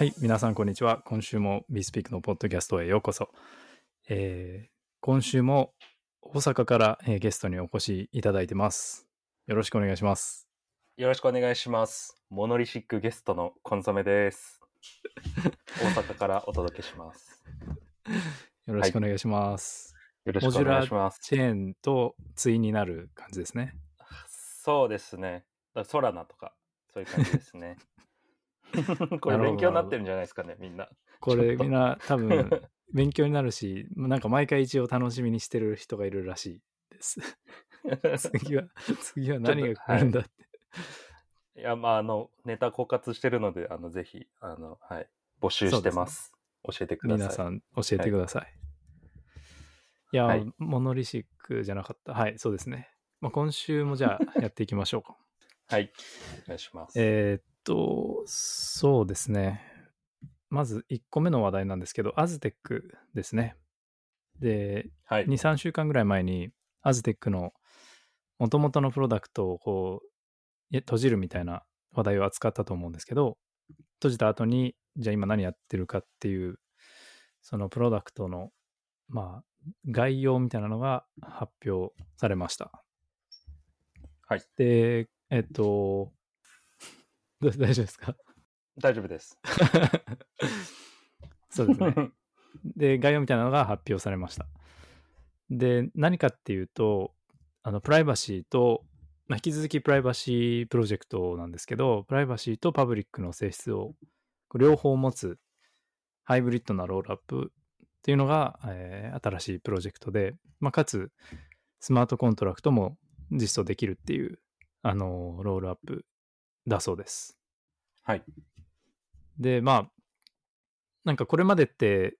はい、皆さんこんにちは。今週も BeSpeak のポッドキャストへようこそ。えー今週も大阪から、えーゲストにお越しいただいてます。よろしくお願いします。よろしくお願いします。モノリシックゲストのコンソメです。大阪からお届けします。よろしくお願いします。よろしくお願いします。チェーンと対になる感じですね。そうですね。だソラナとか、そういう感じですね。これ勉強になってるんじゃないですかね、みんな。これみんな多分 勉強になるし、なんか毎回一応楽しみにしてる人がいるらしいです。次は、次は何が来るんだって。いや、まあ、あの、ネタ枯渇してるので、あの、ぜひ、あの、はい、募集してます。教えてください。皆さん教えてください。い、や、はいモノリシックじゃなかった。はい、そうですね。まあ、今週もじゃあやっていきましょうか。はい。お願いします。えーっと、そうですね。まず1個目の話題なんですけど、アズテックですね。で、はい。2、3週間ぐらい前に、アズテックの元々のプロダクトをこう、閉じるみたいな話題を扱ったと思うんですけど、閉じた後に、じゃあ今何やってるかっていう、そのプロダクトの、まあ、概要みたいなのが発表されました。はい。で、えっと、ど 大丈夫ですか？大丈夫です。そうですね。で、概要みたいなのが発表されました。で、何かっていうと、あの、プライバシーと、まあ、引き続きプライバシープロジェクトなんですけど、プライバシーとパブリックの性質を両方持つハイブリッドなロールアップっていうのが、えー新しいプロジェクトで、まあ、かつ、スマートコントラクトも実装できるっていう、あの、ロールアップだそうです。はい。で、まあ、なんかこれまでって、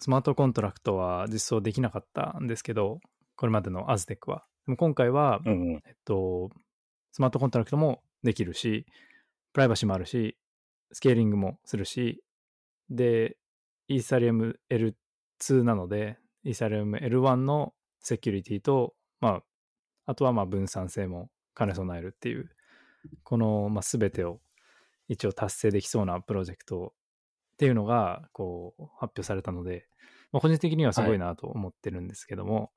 スマートコントラクトは実装できなかったんですけど、これまでの Aztec は。でも今回は、うんうん。えっと、スマートコントラクトもできるし、プライバシーもあるし、スケーリングもするし、で、イーサリアム L2 なので、イーサリアム L1 のセキュリティと、まあ、あとはまあ分散性も兼ね備えるっていう、この、まあ、全てを一応達成できそうなプロジェクトっていうのが、こう、発表されたので、まあ、個人的にはすごいなと思ってるんですけども、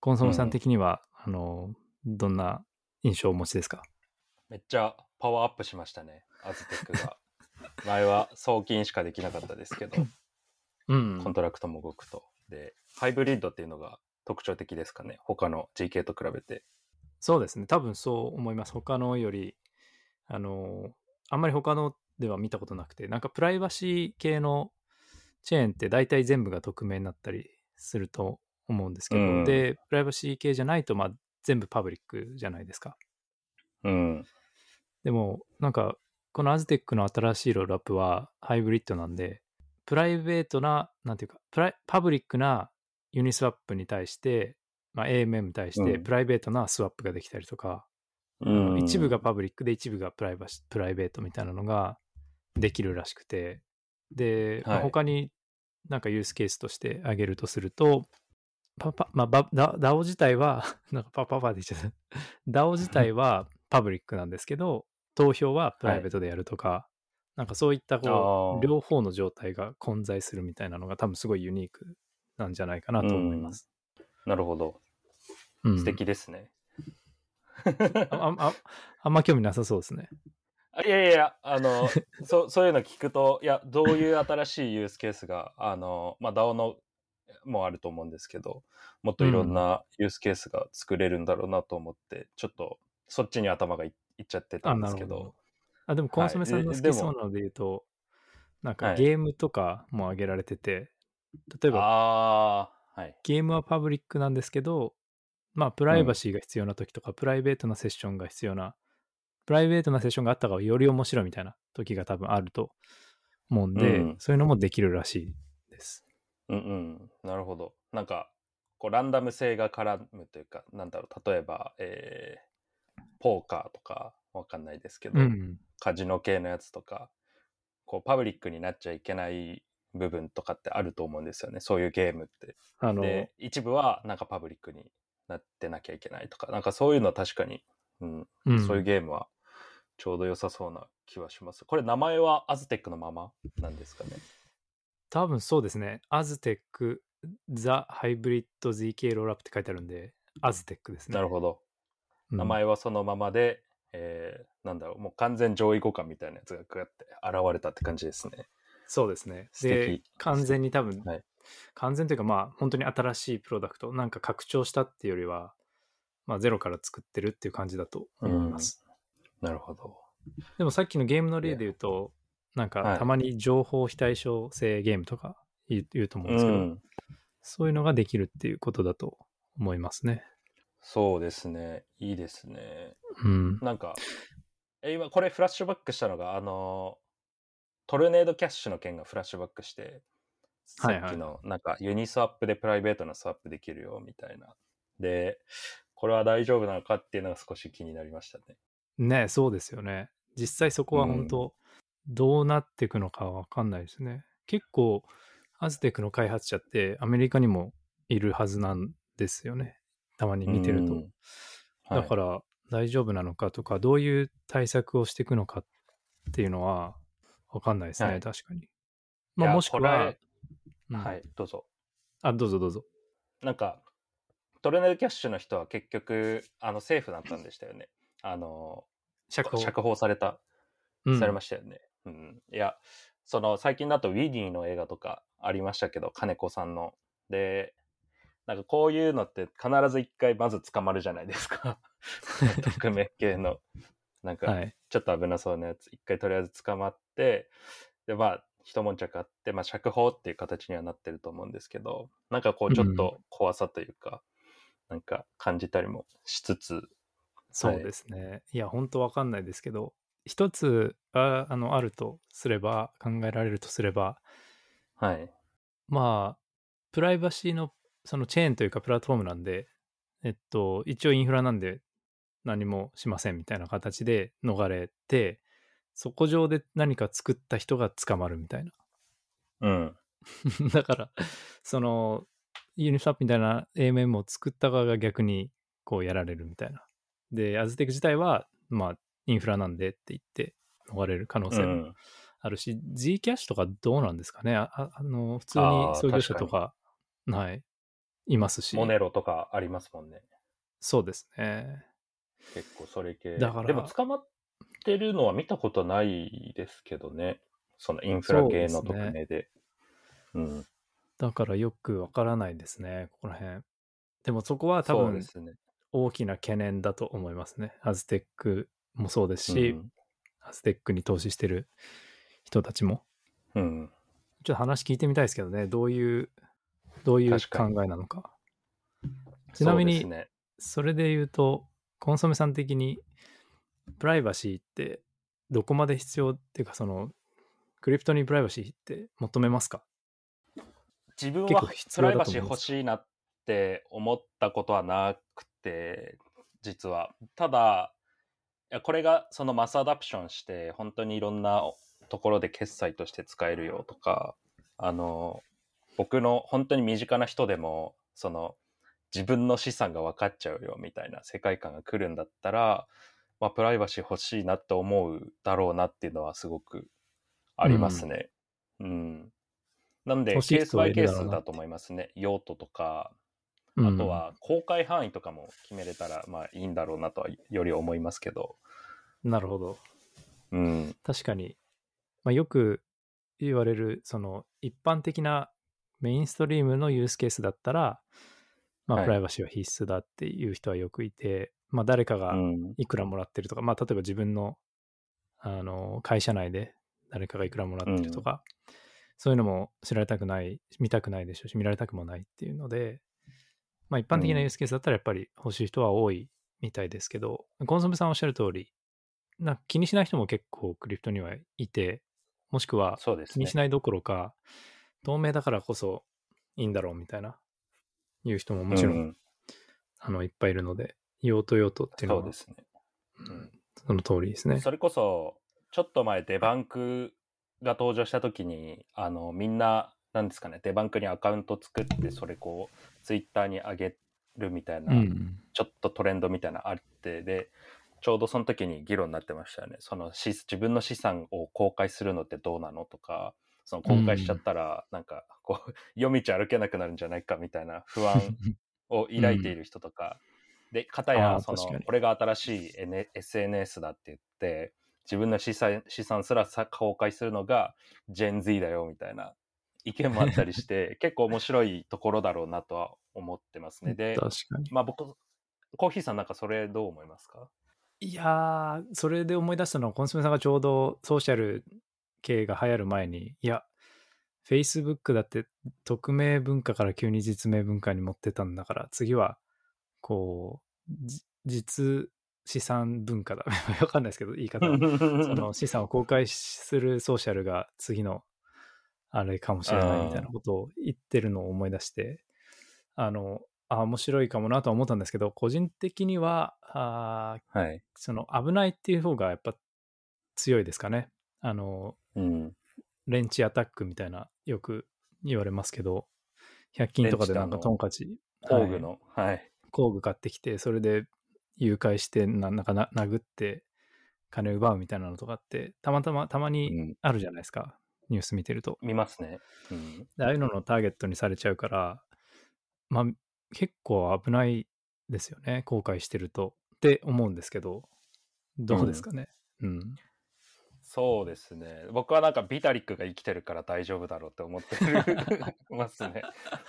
コンソメさん的には、あの、どんな印象をお持ちですか？めっちゃパワーアップしましたね、 Aztec が。前は送金しかできなかったですけど、うんコントラクトも動くと。で、ハイブリッドっていうのが特徴的ですかね。他の GK と比べて。そうですね。多分そう思います。他のより、あの、あんまり他のでは見たことなくて、なんかプライバシー系のチェーンって大体全部が匿名になったりすると思うんですけど、うんで、プライバシー系じゃないと、まあ全部パブリックじゃないですか。うん。でも、なんか、この Aztec の新しいロールアップはハイブリッドなんで、プライベートな、なんていうか、プライパブリックな Uniswap に対して、まあ、AMM に対して、うん。プライベートなスワップができたりとか、あうん。の一部がパブリックで一部がプライバシプライベートみたいなのができるらしくて、で、まあはい。他になんかユースケースとして挙げるとすると、パパ、まあ、DAO 自体は、なんかパパパって言っちゃった。DAO 自体はパブリックなんですけど、投票はプライベートでやるとか、なんかそういったこう、両方の状態が混在するみたいなのが多分すごいユニークなんじゃないかなと思います。なるほど。うん素敵ですね。ああああんま興味なさそうですね。あいやいやいや、あの、そそういうの聞くと、いや、どういう新しいユースケースが、あの、まあ、DAO のもあると思うんですけど、もっといろんなユースケースが作れるんだろうなと思って、ちょっとそっちに頭がいいっちゃってたあ、んですけど。あ、でもコンソメさんの好きそうなので言うと、なんかはいゲームとかも挙げられてて、例えばああ、はい。ゲームはパブリックなんですけど、まあプライバシーが必要な時とか、プライベートなセッションが必要な、プライベートなセッションがあった方がより面白いみたいな時が多分あると思うんで、うんそういうのもできるらしいです。うんうん。なるほど。なんか、こう、ランダム性が絡むというか、なんだろう、例えば、えー、ポーカーとか、わかんないですけど、うん。カジノ系のやつとか、こう、パブリックになっちゃいけない部分とかってあると思うんですよね。そういうゲームって。あの、で、一部はなんかパブリックになってなきゃいけないとか、なんかそういうのは確かに、うん、うんそういうゲームはちょうど良さそうな気はします。これ名前はアズテックのままなんですかね？多分そうですね。アズテック、ザ・ハイブリッド ZK ロールアップって書いてあるんで、アズテックですね。なるほど。うん名前はそのままで、えーなんだろう、もう完全上位互換みたいなやつがこうやって現れたって感じですね。そうですね。完全に多分、はい完全というかまあ、本当に新しいプロダクト、なんか拡張したっていうよりは、まあ、ゼロから作ってるっていう感じだと思います。なるほど。でもさっきのゲームの例で言うと、なんはいかたまに情報非対称性ゲームとか言う言うと思うんですけど、うん、そういうのができるっていうことだと思いますね。そうですね。いいですね。うん。なんか、え今これフラッシュバックしたのが、あの、トルネードキャッシュの件がフラッシュバックして、さはいはいっきの、なんかユニスワップでプライベートなスワップできるよみたいな。で、これは大丈夫なのかっていうのが少し気になりましたね。ねそうですよね。実際そこは本当、どうなっていくのかわかんないですね。結構、アズテックの開発者ってアメリカにもいるはずなんですよね。たまに見てると。うんだから大丈夫なのかとか、どういう対策をしていくのかっていうのはわかんないですね、はい確かに。まあ、もしくはうんはい、どうぞ。あ、どうぞどうぞ。なんか、トルネードキャッシュの人は結局、あの、政府だったんでしたよね。あの、釈放。釈放された、うんされましたよね。うん。いや、その、最近だとウィニーの映画とかありましたけど、金子さんの。で、なんかこういうのって必ず一回まず捕まるじゃないですか。匿名系の。なんか、はい。ちょっと危なそうなやつ、一回とりあえず捕まって、で、まあ、一悶着あって、まあ、釈放っていう形にはなってると思うんですけど、なんかこう、ちょっと怖さというか、なんか感じたりもしつつ、そうですね。い、や、本当わかんないですけど、一つああのあるとすれば、考えられるとすれば、はい。まあ、プライバシーのそのチェーンというかプラットフォームなんで、えっと、一応インフラなんで何もしませんみたいな形で逃れて、そこ上で何か作った人が捕まるみたいな。うん。だから、その、ユニスワップみたいな AMM を作った側が逆にこうやられるみたいな。で、アズテック自体は、まあ、インフラなんでって言って逃れる可能性もうん。あるし、G キャッシュとかどうなんですかねあの、普通に創業者とか、はい、いますし。モネロとかありますもんね。そうですね。結構それ系。だからでも捕まってるのは見たことないですけどね。そのインフラ系の匿名で。うん。だからよくわからないですね、ここら辺。でもそこは多分ね。大きな懸念だと思いますね。アズテックもそうですし、うんアズテックに投資してる人たちも。うん。ちょっと話聞いてみたいですけどね、どういう、どういう考えなのか。ちなみにね。それで言うと、コンソメさん的に、プライバシーってどこまで必要っていうか、その、クリプトにプライバシーって求めますか？自分はプライバシー欲しいなって思ったことはなくて、実は。ただ、いやこれがそのマスアダプションして、本当にいろんなところで決済として使えるよとか、あの、僕の本当に身近な人でも、その、自分の資産が分かっちゃうよみたいな世界観が来るんだったら、まあ、プライバシー欲しいなって思うだろうなっていうのはすごくありますね。うん。なんで、欲しいケースバイケースだと思いますね。用途とか、ああと、は公開範囲とかも決めれたら、まあいいんだろうなとはより思いますけど。なるほど。うん。確かに、まあ、よく言われる、その、一般的なメインストリームのユースケースだったら、まあ、はいプライバシーは必須だっていう人はよくいて、まあ、誰かがうん。いくらもらってるとか、まあ、例えば自分の、あの、会社内で誰かがいくらもらってるとか、そういうのも知られたくない、見たくないでしょうし、見られたくもないっていうので、まあ、一般的なユースケースだったらやっぱり欲しい人は多いみたいですけど、コンソメさんおっしゃる通り、なんか気にしない人も結構クリプトにはいて、もしくは気にし。ないどころか、透明だからこそいいんだろうみたいな、いう人ももちろん、うんあのいっぱいいるので、用途用途っていうのはそうですね。うんその通りですね。それこそ、ちょっと前、デバンクが登場した時に、あの、みんな、なんですかね、デバンクにアカウント作って、それこう、ツイッターに上げるみたいな、うんちょっとトレンドみたいなのあって、で、ちょうどその時に議論になってましたよね。そのし自分の資産を公開するのってどうなのとか、その公開しちゃったら、なんかこう、夜道歩けなくなるんじゃないかみたいな不安を抱いている人とか、で、かたあや、そのこれが新しい、N、SNS だって言って、自分の資産資産すらさ公開するのが Gen Z だよみたいな意見もあったりして、結構面白いところだろうなとは思ってますね。で、確かに。まあ僕、コーヒーさんなんかそれどう思いますか？いやー、それで思い出したのは、コンソメさんがちょうどソーシャル系が流行る前に、いや、Facebook だって匿名文化から急に実名文化に持ってたんだから、次は、こう、じ実資産文化だ。わかんないですけど、言い方。その資産を公開するソーシャルが次のあれかもしれないみたいなことを言ってるのを思い出して、あの、あ、面白いかもなとは思ったんですけど、個人的には、あーはい。その危ないっていう方がやっぱ強いですかね。あの、うん。レンチアタックみたいなよく言われますけど、100均とかでなんかトンカチ、工具の、はい。工具買ってきて、それで誘拐して、ななんかな殴って金奪うみたいなのとかって、たまたま、たまうにん。あるじゃないですか。ニュース見てると。見ますね。うん。でああいうののターゲットにされちゃうから、まあ、結構危ないですよね。後悔してると。って思うんですけど、どうですかね。うん。そうですね。僕はなんかビタリックが生きてるから大丈夫だろうって思ってる ますね。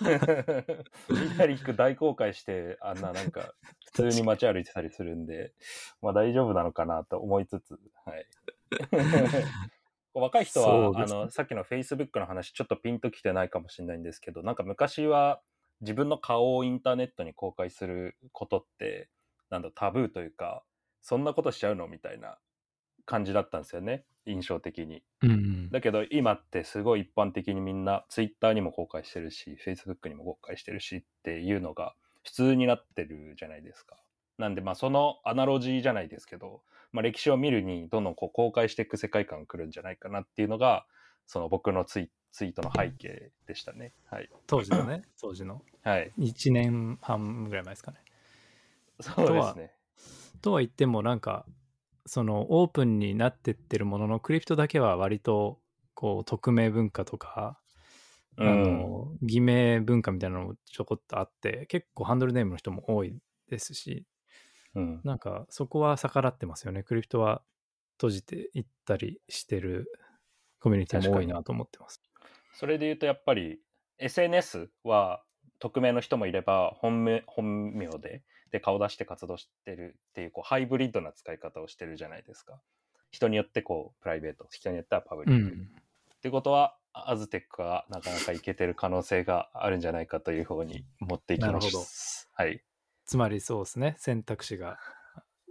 ビタリック大公開して、あんななんか普通に街歩いてたりするんで、まあ大丈夫なのかなと思いつつ、はい。若い人は、ねあの、さっきの Facebook の話ちょっとピンときてないかもしれないんですけど、なんか昔は自分の顔をインターネットに公開することって、なんだ、タブーというか、そんなことしちゃうのみたいな感じだったんですよね。印象的に。うん。だけど今ってすごい一般的にみんな Twitter にも公開してるし、Facebook にも公開してるしっていうのが普通になってるじゃないですか。なんでまあそのアナロジーじゃないですけど、まあ歴史を見るにどんどんこう公開していく世界観が来るんじゃないかなっていうのが、その僕のツイツイートの背景でしたね。はい。当時のね、当時のはい。1年半ぐらい前ですかね。そうですね。とは言ってもなんかそのオープンになってってるもののクリプトだけは割とこう匿名文化とか、あの偽名文化みたいなのもちょこっとあって結構ハンドルネームの人も多いですしうん。なんかそこは逆らってますよね。クリプトは閉じていったりしてるコミュニティも多いなと思ってます。それで言うとやっぱり SNS は匿名の人もいれば本名本名でで顔出して活動してるっていうこうハイブリッドな使い方をしてるじゃないですか。人によってこうプライベート人によってはパブリック。うんってことはアズテックがなかなかいけてる可能性があるんじゃないかという方に持っていきまなるほどす。はい。つまりそうですね選択肢が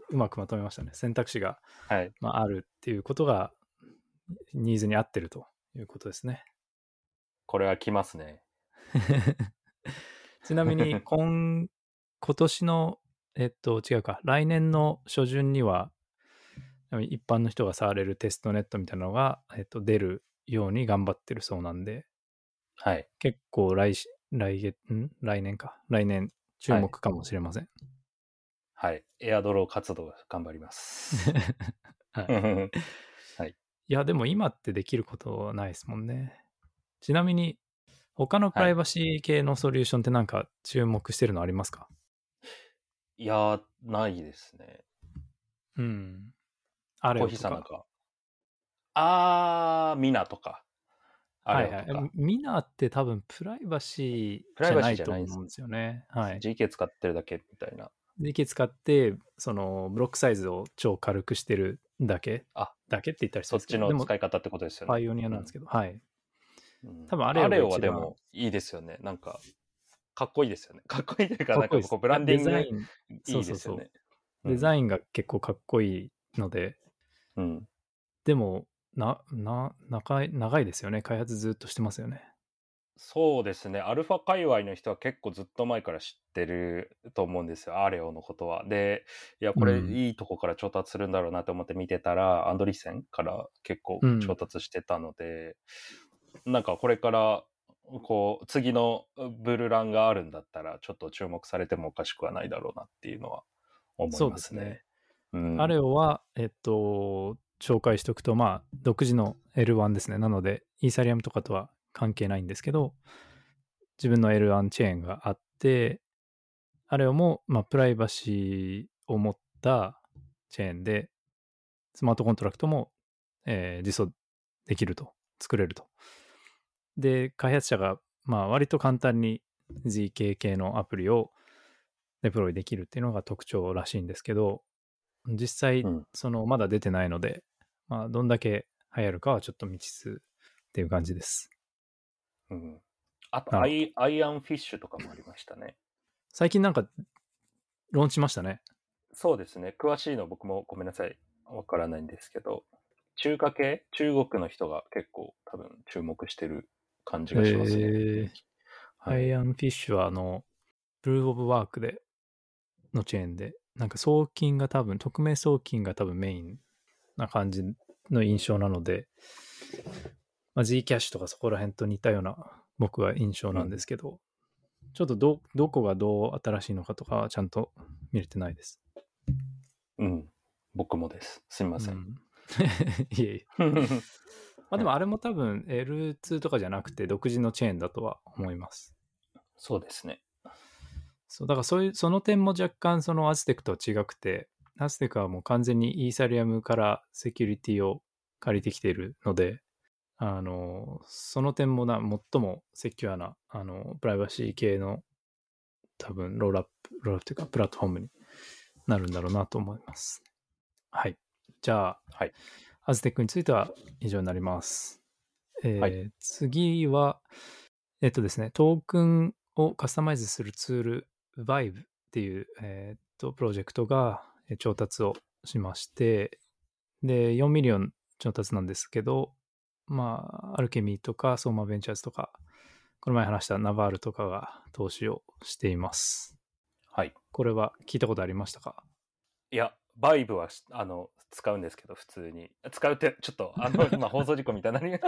うまくまとめましたね選択肢が、はい。まあ、あるっていうことがニーズに合ってるということですねこれは来ますね。ちなみに 今今年のえっと違うか来年の初旬には一般の人が触れるテストネットみたいなのが、えっと、出るように頑張ってるそうなんで。はい。結構来し来月ん？来年か。来年注目かもしれません、はい。エアドロー活動頑張ります。はい、い。やでも今ってできることはないですもんね。ちなみに他のプライバシー系のソリューションってなんか注目してるのありますか、いやー、ないですね。うんあれコーヒーさんなんか。あー、ミナとか。あはいはい。ミナって多分プライバシーじゃないと思うんですよね。はい。GK 使ってるだけみたいな。DK 使って、そのブロックサイズを超軽くしてるだけ。あだけって言ったりすそっちの使い方ってことですよね。パイオニアなんですけど、はい。うん多分アレオアレオはでもいいですよね。なんか、かっこいいですよね。かっこいいというか、なんかこうブランディングデザイン、いいうですよね。デザインが結構かっこいいので、うん。でも、な、な、長い、長いですよね。開発ずっとしてますよね。そうですね。アルファ界隈の人は結構ずっと前から知ってると思うんですよ。アレオのことは。で、いや、これうんいいとこから調達するんだろうなと思って見てたら、アンドリーセンから結構うん調達してたので、なんかこれから、こう、次のブルランがあるんだったら、ちょっと注目されてもおかしくはないだろうなっていうのは思いますね。すねうんアレオは、えっと、紹介しておくと、まあ、独自の L1 ですね。なので、イーサリアムとかとは関係ないんですけど、自分の L1 チェーンがあって、アレオも、まあ、プライバシーを持ったチェーンで、スマートコントラクトも、えー実装できると、作れると。で、開発者が、まあ、割と簡単に ZK 系のアプリをデプロイできるっていうのが特徴らしいんですけど、実際うん、その、まだ出てないので、まあ、どんだけ流行るかはちょっと未知数っていう感じです。うん。あとなアイ、 Iron Fish とかもありましたね。最近なんか、ローンチしましたね。そうですね。詳しいの僕もごめんなさい。わからないんですけど、中華系？中国の人が結構多分注目してる感じがしますね。へーはい Iron Fish は、あの、 Proof of Work で、のチェーンで、なんか送金が多分、匿名送金が多分メインな感じの印象なので、まあ、G キャッシュとかそこら辺と似たような僕は印象なんですけど、ちょっとど、どこがどう新しいのかとかはちゃんと見れてないです。うん。僕もです。すみませ。うんん いえいえ。まあでもあれも多分 L2 とかじゃなくて独自のチェーンだとは思います。そうですね。そう、だからそういう、その点も若干そのアズテックとは違くて、Aztec はもう完全にイーサリアムからセキュリティを借りてきているので、あの、その点もな、最もセキュアな、あの、プライバシー系の多分ロールアップ、ロールアップというかプラットフォームになるんだろうなと思います。はい。じゃあ、はい。 Aztec については以上になります。えーはい次は、えっとですね、トークンをカスタマイズするツール、Vibe っていう、えーっと、プロジェクトがえー調達をしまして、で、4 million 調達なんですけど、まあ、 Alchemy とか、 Soma Ventures とか、この前話した Naval とかが投資をしています。はい。これは聞いたことありましたか？いや、バイブはしあの使うんですけど、普通に。使うって、ちょっと、あの、今、放送事故みたいなに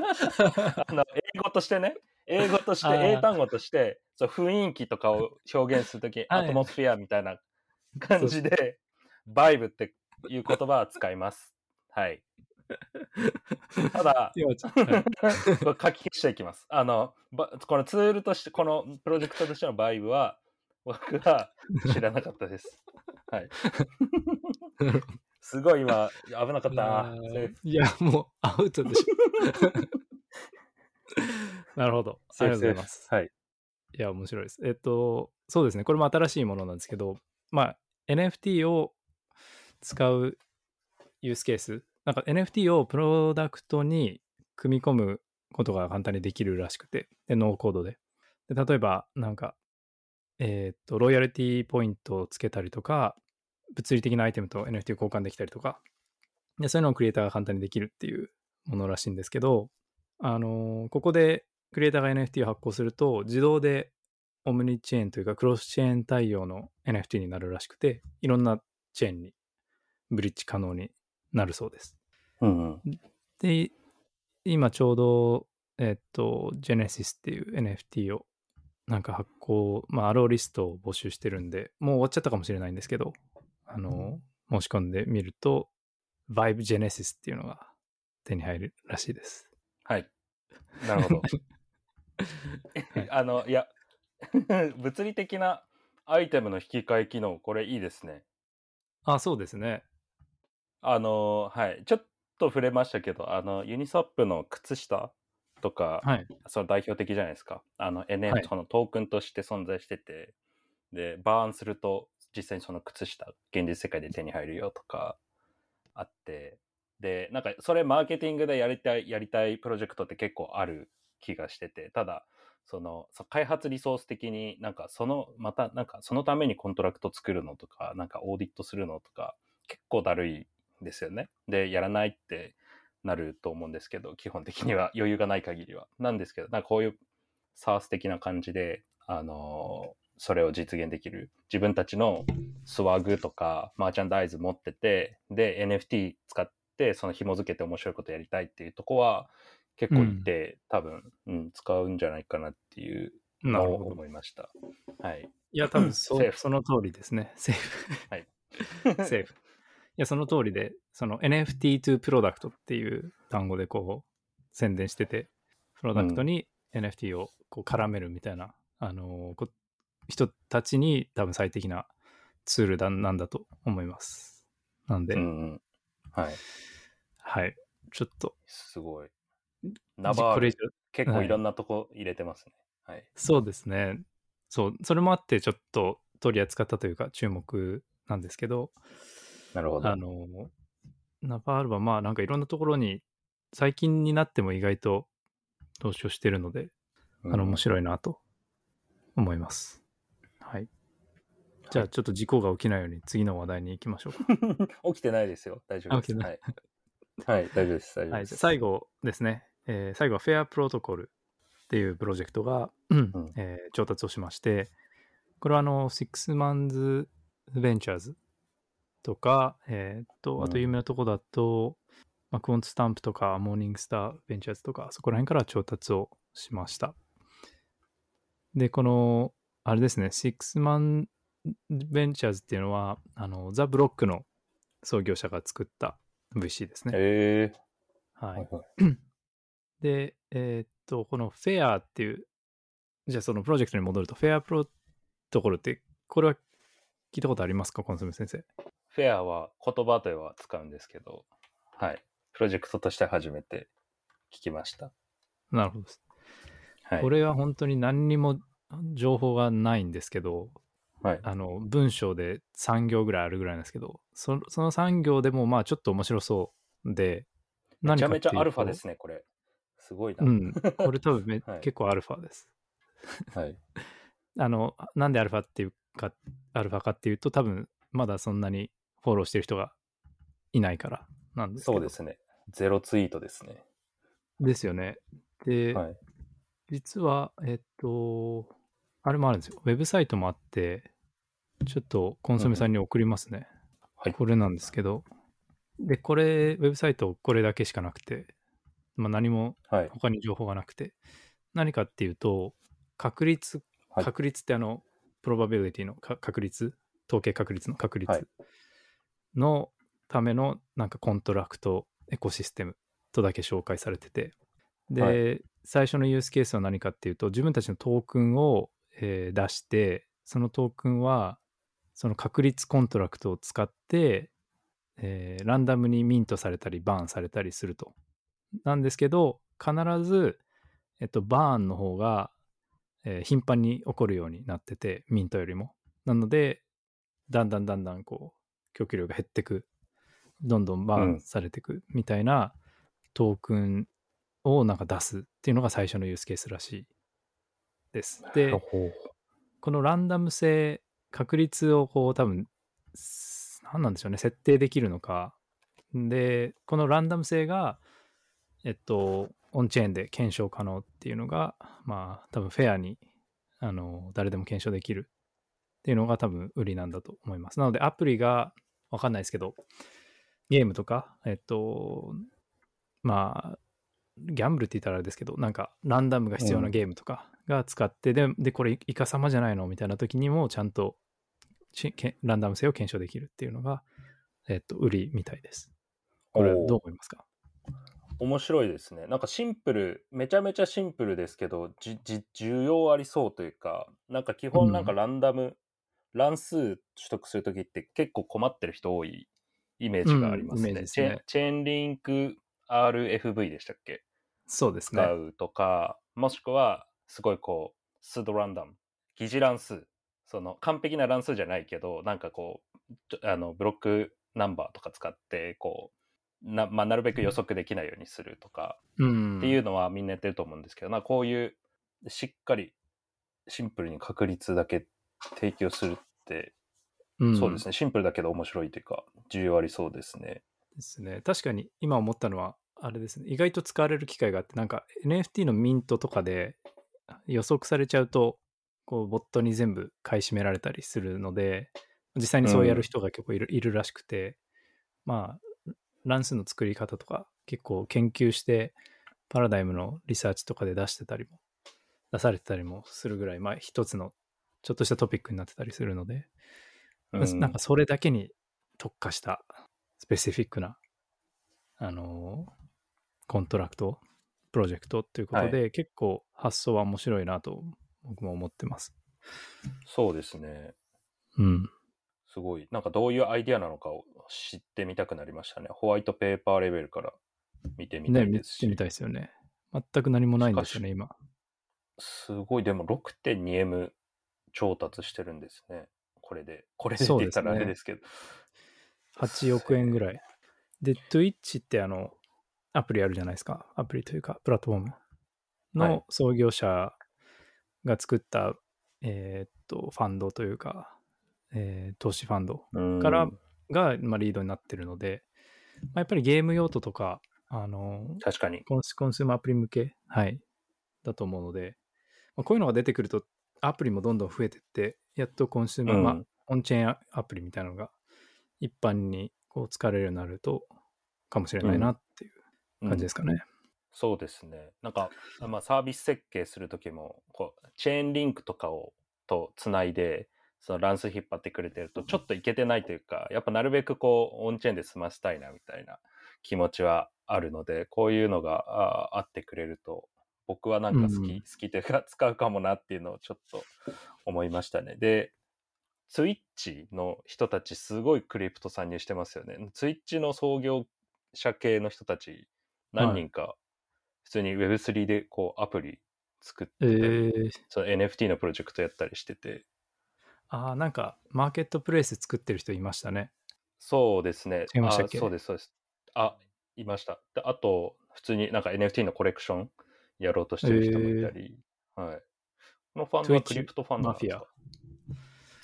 あの英語としてね、英語として、英単語として、そう雰囲気とかを表現するとき、はいアトモスフェアみたいな感じで、バイブっていう言葉は使います。はい。ただ、書き消していきます。あの、ばこのツールとして、このプロジェクトとしてのバイブは、僕は知らなかったです。はい。すごい今、危なかったいや、もうアウトでしょ。なるほど。ありがとうございます。はい。いや、面白いです。えっと、そうですね。これも新しいものなんですけど、まあ、NFT を使うユースケース。なんか NFT をプロダクトに組み込むことが簡単にできるらしくて、で、ノーコードで。で、例えば、なんか、えっと、ロイヤリティポイントをつけたりとか、物理的なアイテムと NFT を交換できたりとか、でそういうのをクリエイターが簡単にできるっていうものらしいんですけど、あのーここでクリエイターが NFT を発行すると、自動でオムニチェーンというかクロスチェーン対応の NFT になるらしくて、いろんなチェーンにブリッジ可能になるそうです。うんうん。で、今ちょうど、えっと、Genesis っていう NFT をなんか発行、まあ、アローリストを募集してるんで、もう終わっちゃったかもしれないんですけど、あの、申し込んでみると、Vibe Genesis っていうのが手に入るらしいです。はい。なるほど。はいあの、いや、物理的なアイテムの引き換え機能、これいいですね。あ、そうですね。あの、はい。ちょっと触れましたけど、あの、ユニソップの靴下とか、はい。その代表的じゃないですか。あの、NF、はいそのトークンとして存在してて、で、バーンすると、実際にその靴下、現実世界で手に入るよとか、あって、で、なんか、それマーケティングでやりたい、やりたいプロジェクトって結構ある気がしてて、ただ、その、そ開発リソース的になんか、その、また、なんか、そのためにコントラクト作るのとか、なんか、オーディットするのとか、結構だるいですよね。で、やらないってなると思うんですけど、基本的には余裕がない限りは。なんですけど、なんかこういう SARS 的な感じで、あのーそれを実現できる。自分たちのスワグとかマーチャンダイズ持ってて、で、NFT 使って、その紐付けて面白いことやりたいっていうとこは、結構いて、多分、うん、使うんじゃないかなっていうのを。思いました。はい。いや、多分 そセーフその通りですね。セーフ。はい セーフ。や、その通りで、その NFT to プロダクトっていう単語でこう宣伝してて、プロダクトに NFT をこう絡めるみたいな、あのこ人たちに多分最適なツールだなんだと思います。なんで、うんうん。はい。はい。ちょっと、すごい。ナバール結構いろんなとこ入れてますね。はい。そうですね。そう、それもあってちょっと取り扱ったというか注目なんですけど、なるほど。あの、ナバールはまあなんかいろんなところに最近になっても意外と投資をしてるので、あの面白いなと思います。はい。じゃあちょっと事故が起きないように次の話題に行きましょうか。起きてないですよ。大丈夫です。はい。はい、大丈夫です。大丈夫はい、です。じゃあ最後ですね、えー最後はフェアプロトコルっていうプロジェクトが、うんうんえー調達をしまして、これはあの、 Sixth Man's Ventures とか、えーっと、あとうん有名なとこだと、まあ、 Quantstamp とか、 Morningstar Ventures とか、そこら辺から調達をしました。で、この、あれですね、 Sixth Man Ventures っていうのは、あの、 The Block の創業者が作った VC ですね。えーはいはい。は いで、えーっと、このフェアっていう、じゃあそのプロジェクトに戻ると、フェアプロトコルって、これは聞いたことありますか、コンソメ先生。フェアは言葉では使うんですけど、はい。プロジェクトとして初めて聞きました。なるほどです。はい。これは本当に何にも情報がないんですけど、はい。あの文章で3行ぐらいあるぐらいなんですけど、そその3行でもまあちょっと面白そうで、めちゃめちゃアルファですね、これ。すごいな。うん、これ多分め、はい結構アルファです。はい。あの、なんでアルファっていうか、アルファかっていうと、多分まだそんなにフォローしてる人がいないからなんですけど。そうですね。ゼロツイートですね。ですよね。で、はい。実は、えっと、あれもあるんですよ。ウェブサイトもあって、ちょっとコンソメさんに送りますね。はいこれなんですけど。で、これ、ウェブサイトこれだけしかなくて、まあ、何もはい。他に情報がなくて、何かっていうと、確率、はい確率ってあの、 probability のか確率、統計確率の確はい率のためのなんかコントラクトエコシステムとだけ紹介されてて、で、は最初のユースケースは何かっていうと、自分たちのトークンを、えー出して、そのトークンは、その確率コントラクトを使って、えーランダムにミントされたり、バーンされたりすると。なんですけど、必ず、えっと、バーンの方が、えー頻繁に起こるようになってて、ミントよりも。なので、だんだんだんだんこう、供給量が減ってく、どんどんバーうんンされてくみたいなトークンをなんか出すっていうのが最初のユースケースらしいです。で、このランダム性、確率をこう多分、す何なんでしょうね、設定できるのか。で、このランダム性が、えっと、オンチェーンで検証可能っていうのが、まあ、多分フェアに、あの、誰でも検証できるっていうのが多分売りなんだと思います。なので、アプリが、わかんないですけど、ゲームとか、えっと、まあ、ギャンブルって言ったらあれですけど、なんかランダムが必要なゲームとかが使って、で、でこれイカ様じゃないのみたいな時にもちゃんとランダム性を検証できるっていうのが、えっと、売りみたいです。これどう思いますか？面白いですね。なんかシンプル、めちゃめちゃシンプルですけど、じ、じ、需要ありそうというか、なんか基本なんかランダム、乱数取得するときって結構困ってる人多いイメージがありますね。うんすねチェチェーンリンク RFV でしたっけ？そうですね使。うとか、もしくはすごいこう、スードランダム、疑似乱数。その完璧な乱数じゃないけど、なんかこう、あのブロックナンバーとか使って、こう、な,、まあ、なるべく予測できないようにするとか、うん。っていうのはみんなやってると思うんですけど、なこういうしっかりシンプルに確率だけ提供するって、うんそうですね、シンプルだけど面白いというか、需要ありそうですね。ですね。確かに今思ったのは、あれですね。意外と使われる機会があって、なんか NFT のミントとかで予測されちゃうと、こう、ボットに全部買い占められたりするので、実際にそうやる人が結構いる,、いるらしくて、まあ、乱数の作り方とか結構研究して、パラダイムのリサーチとかで出してたりも、出されてたりもするぐらい、まあ一つのちょっとしたトピックになってたりするので、うんなんかそれだけに特化した specific な、あの、コントラクト、プロジェクトっていうことで、結構発想は面白いなと僕も思ってます。そうですね。うん。すごい。なんかどういうアイディアなのかを知ってみたくなりましたね。ホワイトペーパーレベルから見てみたね、いですし。見てみたいですよね。全く何もないんですよね、今。すごい、でも 6.2M 調達してるんですね。これで。これでって言ったらあれですけど。8億円ぐらい。で、Twitch ってあの、アプリあるじゃないですか。アプリというか、プラットフォームはいの創業者が作った、えーっと、ファンドというか、えー投資ファンドうんからが、まあ、リードになってるので、まあ、やっぱりゲーム用途とか、あの、確かに。コンスコンスーマーアプリ向け、はい、だと思うので、まあ、こういうのが出てくると、アプリもどんどん増えてって、やっとコンスーマー、うんまあ、オンチェーンアプリみたいなのが一般にこう使われるようになると、かもしれないなっていう感じですかね。そうですね。なんか、まあ、サービス設計するときも、こう、チェーンリンクとかを、とつないで、その乱数引っ張ってくれてると、ちょっといけてないというか、やっぱなるべくこう、オンチェーンで済ませたいな、みたいな気持ちはあるので、こういうのがああってくれると、僕はなんか好き、うん好きというか、使うかもなっていうのをちょっと思いましたね。で、ツイッチの人たち、すごいクリプト参入してますよね。ツイッチの創業者系の人たち、何人か、普通に Web3 でこうアプリ作ってえー、その NFT のプロジェクトやったりしてて、ああ、なんか、マーケットプレイス作ってる人いましたね。そうですね。違いましたっけ？あそうです、そうです。あ、いました。であと、普通になんか NFT のコレクションやろうとしてる人もいたり、はい。このファンドはクリプトファンドなんですか？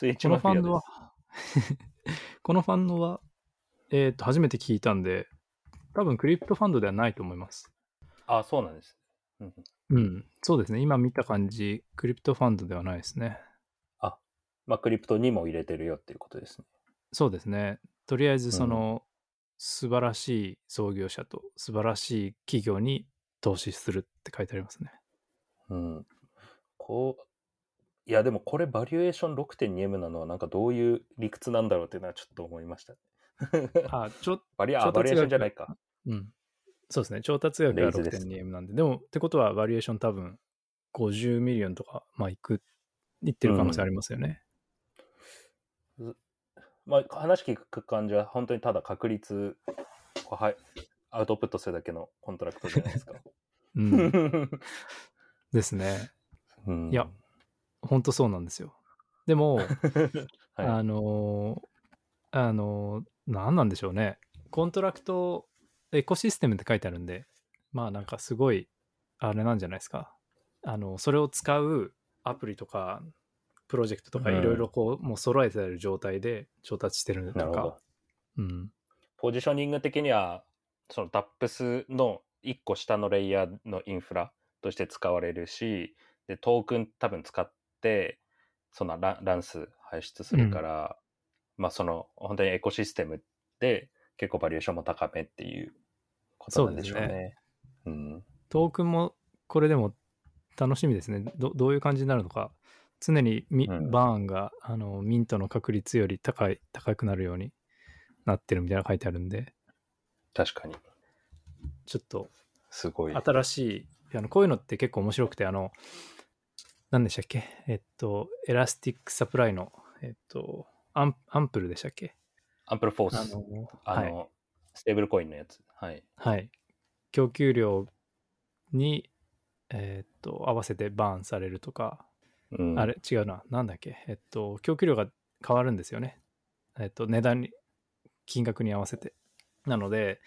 このマファンドは。、このファンド は、えっ、と、初めて聞いたんで、多分クリプトファンドではないと思います。あ、そうなんです。うんうん、そうですね。今見た感じ、クリプトファンドではないですね。まあ、クリプトにも入れてるよっていうことですね。そうですね。とりあえず、その、素晴らしい創業者と素晴らしい企業に投資するって書いてありますね。うん。こう、いや、でもこれバリュエーション 6.2M なのはなんかどういう理屈なんだろうっていうのはちょっと思いました。あ、ちょ、バリ、バリュエーションじゃないか。うん。そうですね。調達額が raise です 6.2M なんで。でも、ってことは、バリュエーション多分、50 million とか、まあ、いく、いってる可能性ありますよね。まあ、話聞く感じは本当にただ確率、はい、アウトプットするだけのコントラクトじゃないですか。うん。ですね。うんいや、本当そうなんですよ。でも、はい、あのーあのー何なんでしょうね。コントラクト、エコシステムって書いてあるんで、まあなんかすごい、あれなんじゃないですか。あの、それを使うアプリとか、プロジェクトとかうんいろいろこう、もう揃えてある状態で調達してるとか。うん。ポジショニング的には、その DAPS の1個下のレイヤーのインフラとして使われるし、で、トークン多分使って、その乱乱数排出するから、まあその本当にエコシステムで結構バリエーションも高めっていうことなんでしょうね。そうですうん。トークンもこれでも楽しみですね。どどういう感じになるのか。常にミ、うんバーンがあのミントの確率より高い高くなるようになってるみたいなの書いてあるんで、確かに。ちょっとすごい。新しい、あのこういうのって結構面白くて、あの、何でしたっけ？えっと、 elastic supply の、えっと、アン、Ample でしたっけ？アンプルフォーあス。の、あの、はい、ステーブルコインのやつ。はい。はい。供給量に、えっと、合わせてバーンされるとか、うん、あれ違うな。なんだっけ？えっと、供給量が変わるんですよね。えっと、値段に、金額に合わせて。なので、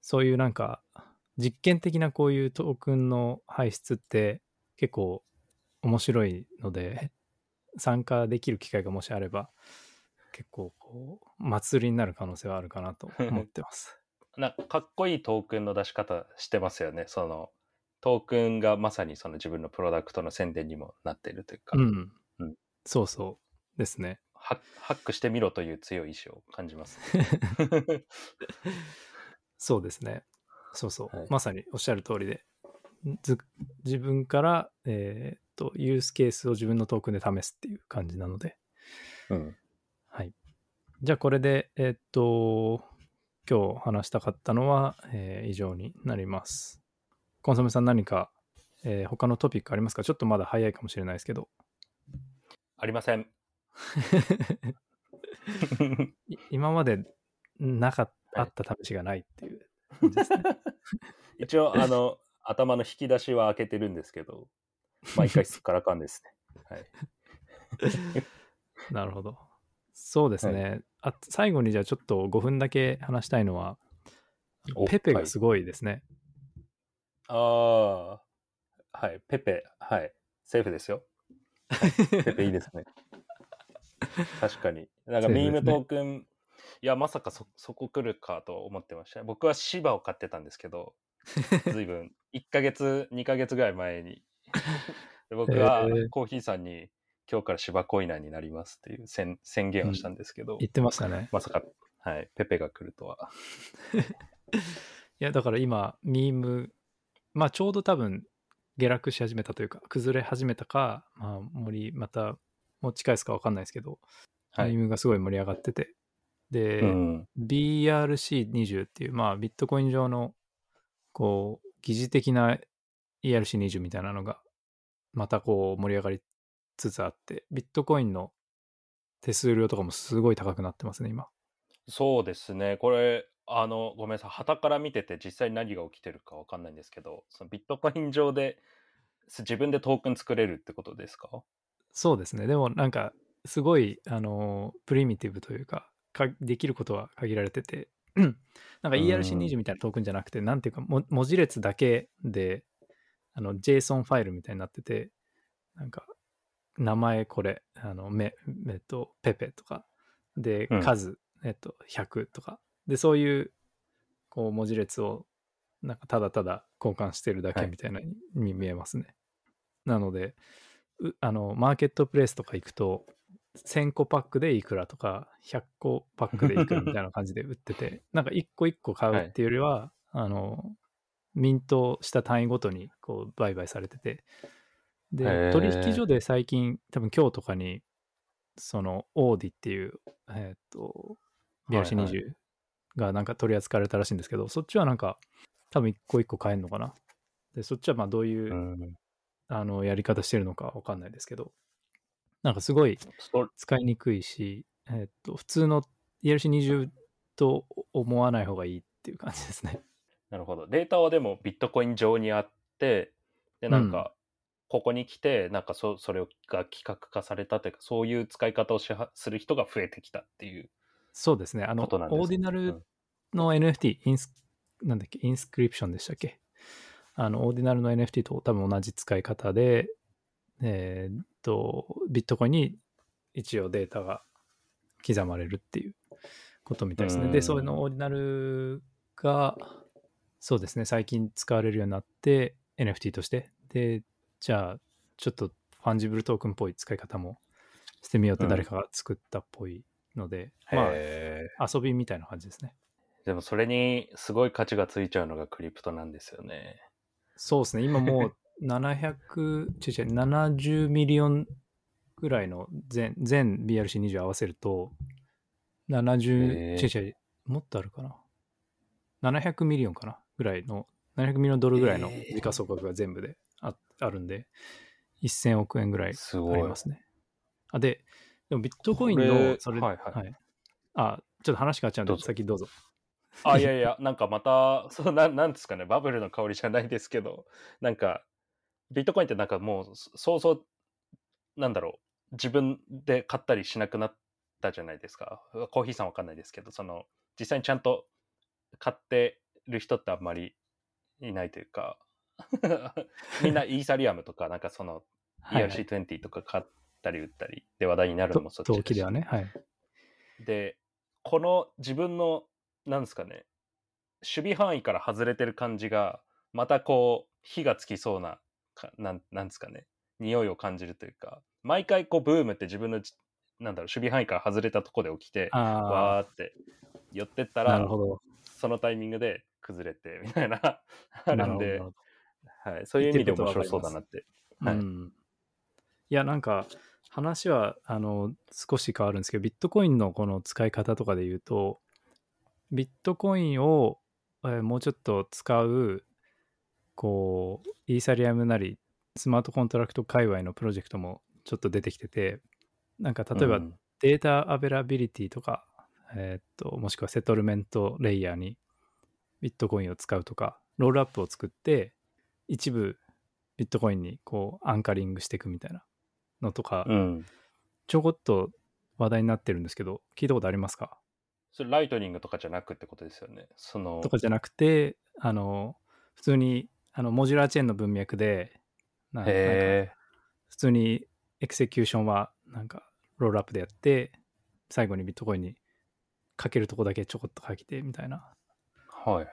そういうなんか、実験的なこういうトークンの排出って結構面白いので、参加できる機会がもしあれば、結構こう、祭りになる可能性はあるかなと 思ってます。なんかかっこいいトークンの出し方してますよね。そのトークンがまさにその自分のプロダクトの宣伝にもなっているというか、うん。うんそうそうですね。ハハックしてみろという強い意志を感じます、そうですね。そうそう。はいまさにおっしゃる通りで、ず自分から、えーっと、ユースケースを自分のトークンで試すっていう感じなので、うん、はい。じゃあこれで、えーっと、今日話したかったのは、えー以上になります。コンソメさん何か、えー他のトピックありますか？ちょっとまだ早いかもしれないですけど。ありません。い今までなかった試しがないっていうね。一応、あの、頭の引き出しは開けてるんですけど、毎回すっからかんですね。はい。なるほど。そうですね。あ最後にじゃあちょっと5分だけ話したいのは、おペペがすごいですね。ああ、はい。ペペ、はい。セーフですよ。ペペいいですね。確かに。なんかミームトークン、いや、まさかそ、そこ来るかと思ってました。僕は芝を買ってたんですけど、ずいぶん、1ヶ月、2ヶ月ぐらい前に。で僕はコーヒーさんに、今日から芝コイナーになりますっていう宣宣言をしたんですけど、言ってましたね。まさか、はい、ペペが来るとは。いや、だから今、ミーム、まあちょうど多分、下落し始めたというか、崩れ始めたか、まあ森、また、もう近いですか分かんないですけど、はいミームがすごい盛り上がってて、で、うん。BRC20 っていう、まあビットコイン上の、こう、疑似的な ERC20 みたいなのが、またこう盛り上がりつつあって、ビットコインの手数料とかもすごい高くなってますね、今。そうですね。これ、あの、ごめんなさい。旗から見てて実際何が起きてるかわかんないんですけど、そのビットコイン上です自分でトークン作れるってことですか？そうですね。でもなんか、すごい、あの、プリミティブというか、かできることは限られてて、なんかうん ERC20 みたいなトークンじゃなくて、なんていうか、も文字列だけで、あの、JSON ファイルみたいになってて、なんか、名前これ、あの、め、えっと、ペペとか、でうん、数、えっと、100とか、で、そういう、こう、文字列を、なんか、ただただ交換してるだけみたいなに見えますね。なので、うあの、マーケットプレイスとか行くと、1000個パックでいくらとか、100個パックでいくらみたいな感じで売ってて、なんか1個1個買うっていうよりは、あの、ミントした単位ごとにこう売買されてて、へで、ー取引所で最近、多分今日とかに、その、オーディっていう、えっ、と、はいはい BRC20 がなんか取り扱われたらしいんですけど、そっちはなんか、多分1個1個買えるのかな。で、そっちはまあどういう、うん。あの、やり方してるのかわかんないですけど、なんかすごいそ使いにくいし、えっと、普通の ERC20 と思わない方がいいっていう感じですね。なるほど。データはでもビットコイン上にあって、で、なんか、ここに来て、なんかそそれが企画化されたというか、そういう使い方をしはする人が増えてきたっていう。そうですね。あの、オーディナルうんの NFT、インス、なんだっけ、インスクリプションでしたっけ？あの、オーディナルの NFT と多分同じ使い方で、えーっと、ビットコインに一応データが刻まれるっていうことみたいですね。で、うんそういうの Ordinal が、そうですね、最近使われるようになって、NFT として。で、じゃあ、ちょっと fungible token っぽい使い方もしてみようってうん誰かが作ったっぽいので、まあ、へ遊びみたいな感じですね。ーでもそれにすごい価値がついちゃうのが crypto なんですよね。そうですね、今もう 700、違う違う、70 millionぐらいの全全 BRC20 合わせると、70、へー違う違う、もっとあるかな。700 million かなぐらいの、700ミリドルぐらいの時価総額が全部でああるんで、1000億円ぐらいあすごい。りますね。あ、で、でもビットコインの、それ、はいはいあ、ちょっと話変わっちゃうんで、先どうぞ。あ、いやいや、なんかまた、そうなんなんですかね、バブルの香りじゃないですけど、なんか、ビットコインってなんかもう、そそうそう、なんだろう、自分で買ったりしなくなったじゃないですか。コーヒーさんわかんないですけど、その、実際にちゃんと買ってる人ってあんまりいないというか、みんなイーサリアムとか、なんかその、はいはい ERC20 とか買ったり売ったりで話題になるのもそっちとだし動機ではね、はい。で、この自分の、なんですかね、守備範囲から外れてる感じが、またこう、火がつきそうな、かなんなんですかね、匂いを感じるというか、毎回こう、ブームって自分のじ、なんだろう、守備範囲から外れたとこで起きて、あわーって寄ってったらる、ほど。そのタイミングで崩れて、みたいな、あるんで。はい、そういう意味で面白そうだなって。はい。うん、いやなんか話はあの少し変わるんですけどビットコインのこの使い方とかで言うとビットコインを、えーもうちょっと使う、こう、イーサリアムなり、スマートコントラクト界隈のプロジェクトもちょっと出てきてて、なんか例えばうん。 data availability とか、えーっと、もしくは settlement layer にビットコインを使うとか、 rollup を作って、一部ビットコインにこう anchoring していくみたいなのとか、うん。ちょこっと話題になってるんですけど、聞いたことありますか？それライトニングとかじゃなくってことですよね。そのと、かじゃなくて、あの、普通に、あの、 modular chain の文脈で、ななんかへ普通に execution は、なんか、 rollup でやって、最後にビットコインにかけるとこだけちょこっと書いて、みたいな。え。はい。へ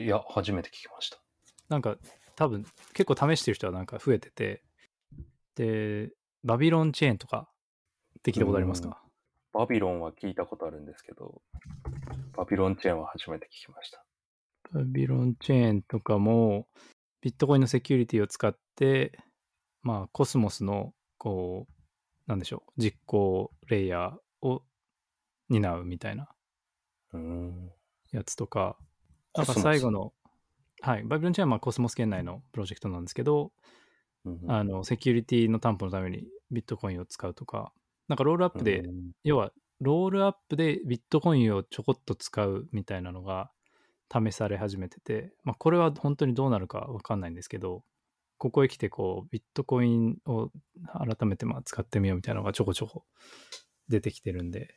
え。いや、初めて聞きました。なんか、多分、結構試してる人はなんか増えてて、で、バビロンチェーンとかって聞いたことありますか？バビロンは聞いたことあるんですけど、バビロンチェーンは初めて聞きました。バビロンチェーンとかも、ビットコインのセキュリティを使って、まあ、コスモスの、こう、なんでしょう、実行レイヤーを担うみたいな。やつとか、最後の、はい、バビロンチェーンはまあコスモス圏内のプロジェクトなんですけど、うんあの、セキュリティの担保のためにビットコインを使うとか、なんかロールアップで、うん。要は、ロールアップでビットコインをちょこっと使うみたいなのが試され始めてて、まあ、これは本当にどうなるかわかんないんですけど、ここへ来てこう、ビットコインを改めてまあ使ってみようみたいなのがちょこちょこ出てきてるんで、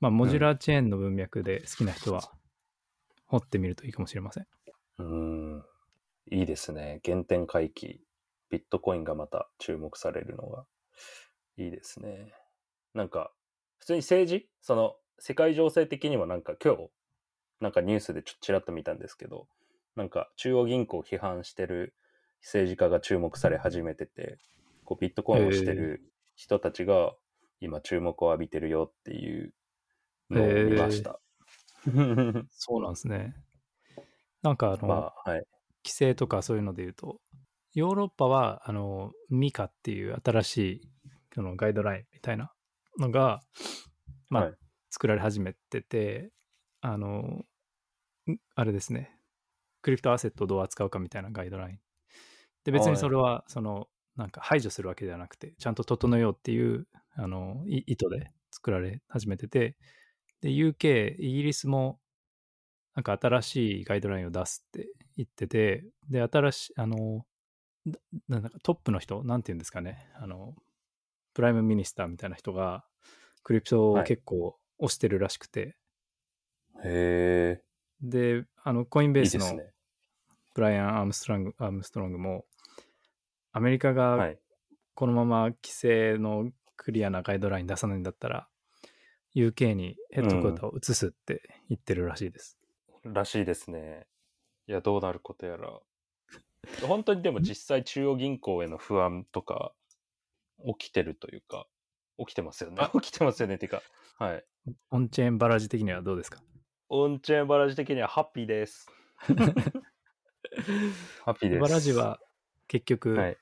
まあ、モジュラーチェーンの文脈で好きな人は掘ってみるといいかもしれません。うん。いいですね。原点回帰。ビットコインがまた注目されるのがいいですね。なんか、普通に政治？その、世界情勢的にもなんか今日、なんかニュースでちょっとちらっと見たんですけど、なんか中央銀行を批判してる政治家が注目され始めてて、こうビットコインをしてる人たちが今注目を浴びてるよっていうのを見ました。そうなんですね。なんかあの、まあ、はい。規制とかそういうので言うと、ヨーロッパは、あの、ミカっていう新しい、そのガイドラインみたいなのが、まあ、はい作られ始めてて、あの、んあれですね、クリプトアセットをどう扱うかみたいなガイドライン。で、別にそれは、その、なんか排除するわけではなくて、ちゃんと整えようっていう、あの、い意図で作られ始めてて、で、UK、イギリスも、なんか新しいガイドラインを出すって言ってて、で、新しい、あの、だなんだかトップの人、なんて言うんですかね、あの、 prime minister みたいな人が、 crypto をはい結構推してるらしくて、へで、あの、コインえ。ベースの。ブライアン・アームストロング、アームストロングも、アメリカがはい。このまま規制のクリアなガイドライン出さないんだったら、UK にヘッドクォーターを移すって言ってるらしいです。らしいですね。いや、どうなることやら。本当にでも実際中央銀行への不安とか起きてるというか、起きてますよねあ。起きてますよね。っていうか、はい。オンチェーンバラジ的にはどうですか？オンチェーンバラジ的にはハッピーです。ハッピーです。バラジは結局、はい。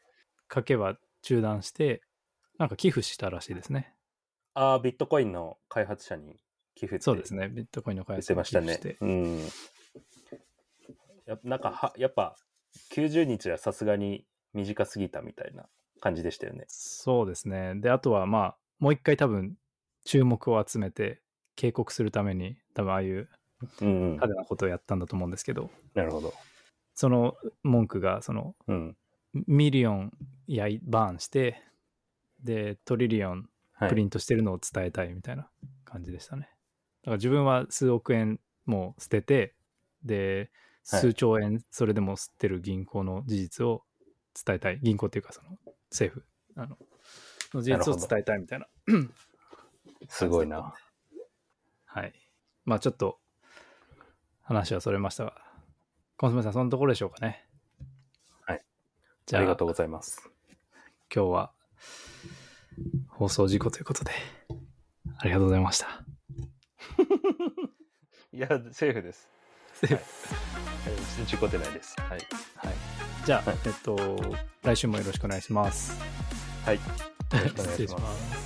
賭けは中断して、なんか寄付したらしいですね。ああ、ビットコインの開発者に寄付そうですね。ビットコインの開言っ発をてましたね寄付して。。うん。やなんかは、やっぱ90日はさすがに短すぎたみたいな感じでしたよね。そうですね。で、あとはまあ、もう一回多分注目を集めて警告するために、多分ああいううん、うん。派手なことをやったんだと思うんですけど、なるほど。その文句が、その、うん。 million やい burn して、で、 trillion はい。プリントしてるのを伝えたいみたいな感じでしたね。だから自分は数億円も捨てて、で、はい数兆円それでも吸ってる銀行の事実を伝えたい。銀行っていうか、その政府あのの事実を伝えたいみたいな。すごいな。はい。まあちょっと話はそれましたが、コンソメさん、そのところでしょうかね。はい。じゃあ、ありがとうございます。今日は放送事故ということで、ありがとうございました。いや、セーフです。セーフはい事故ってないです。はい。はい。じゃあ、はいえっと、来週もよろしくお願いします。はい。よろしくお願いします失礼します。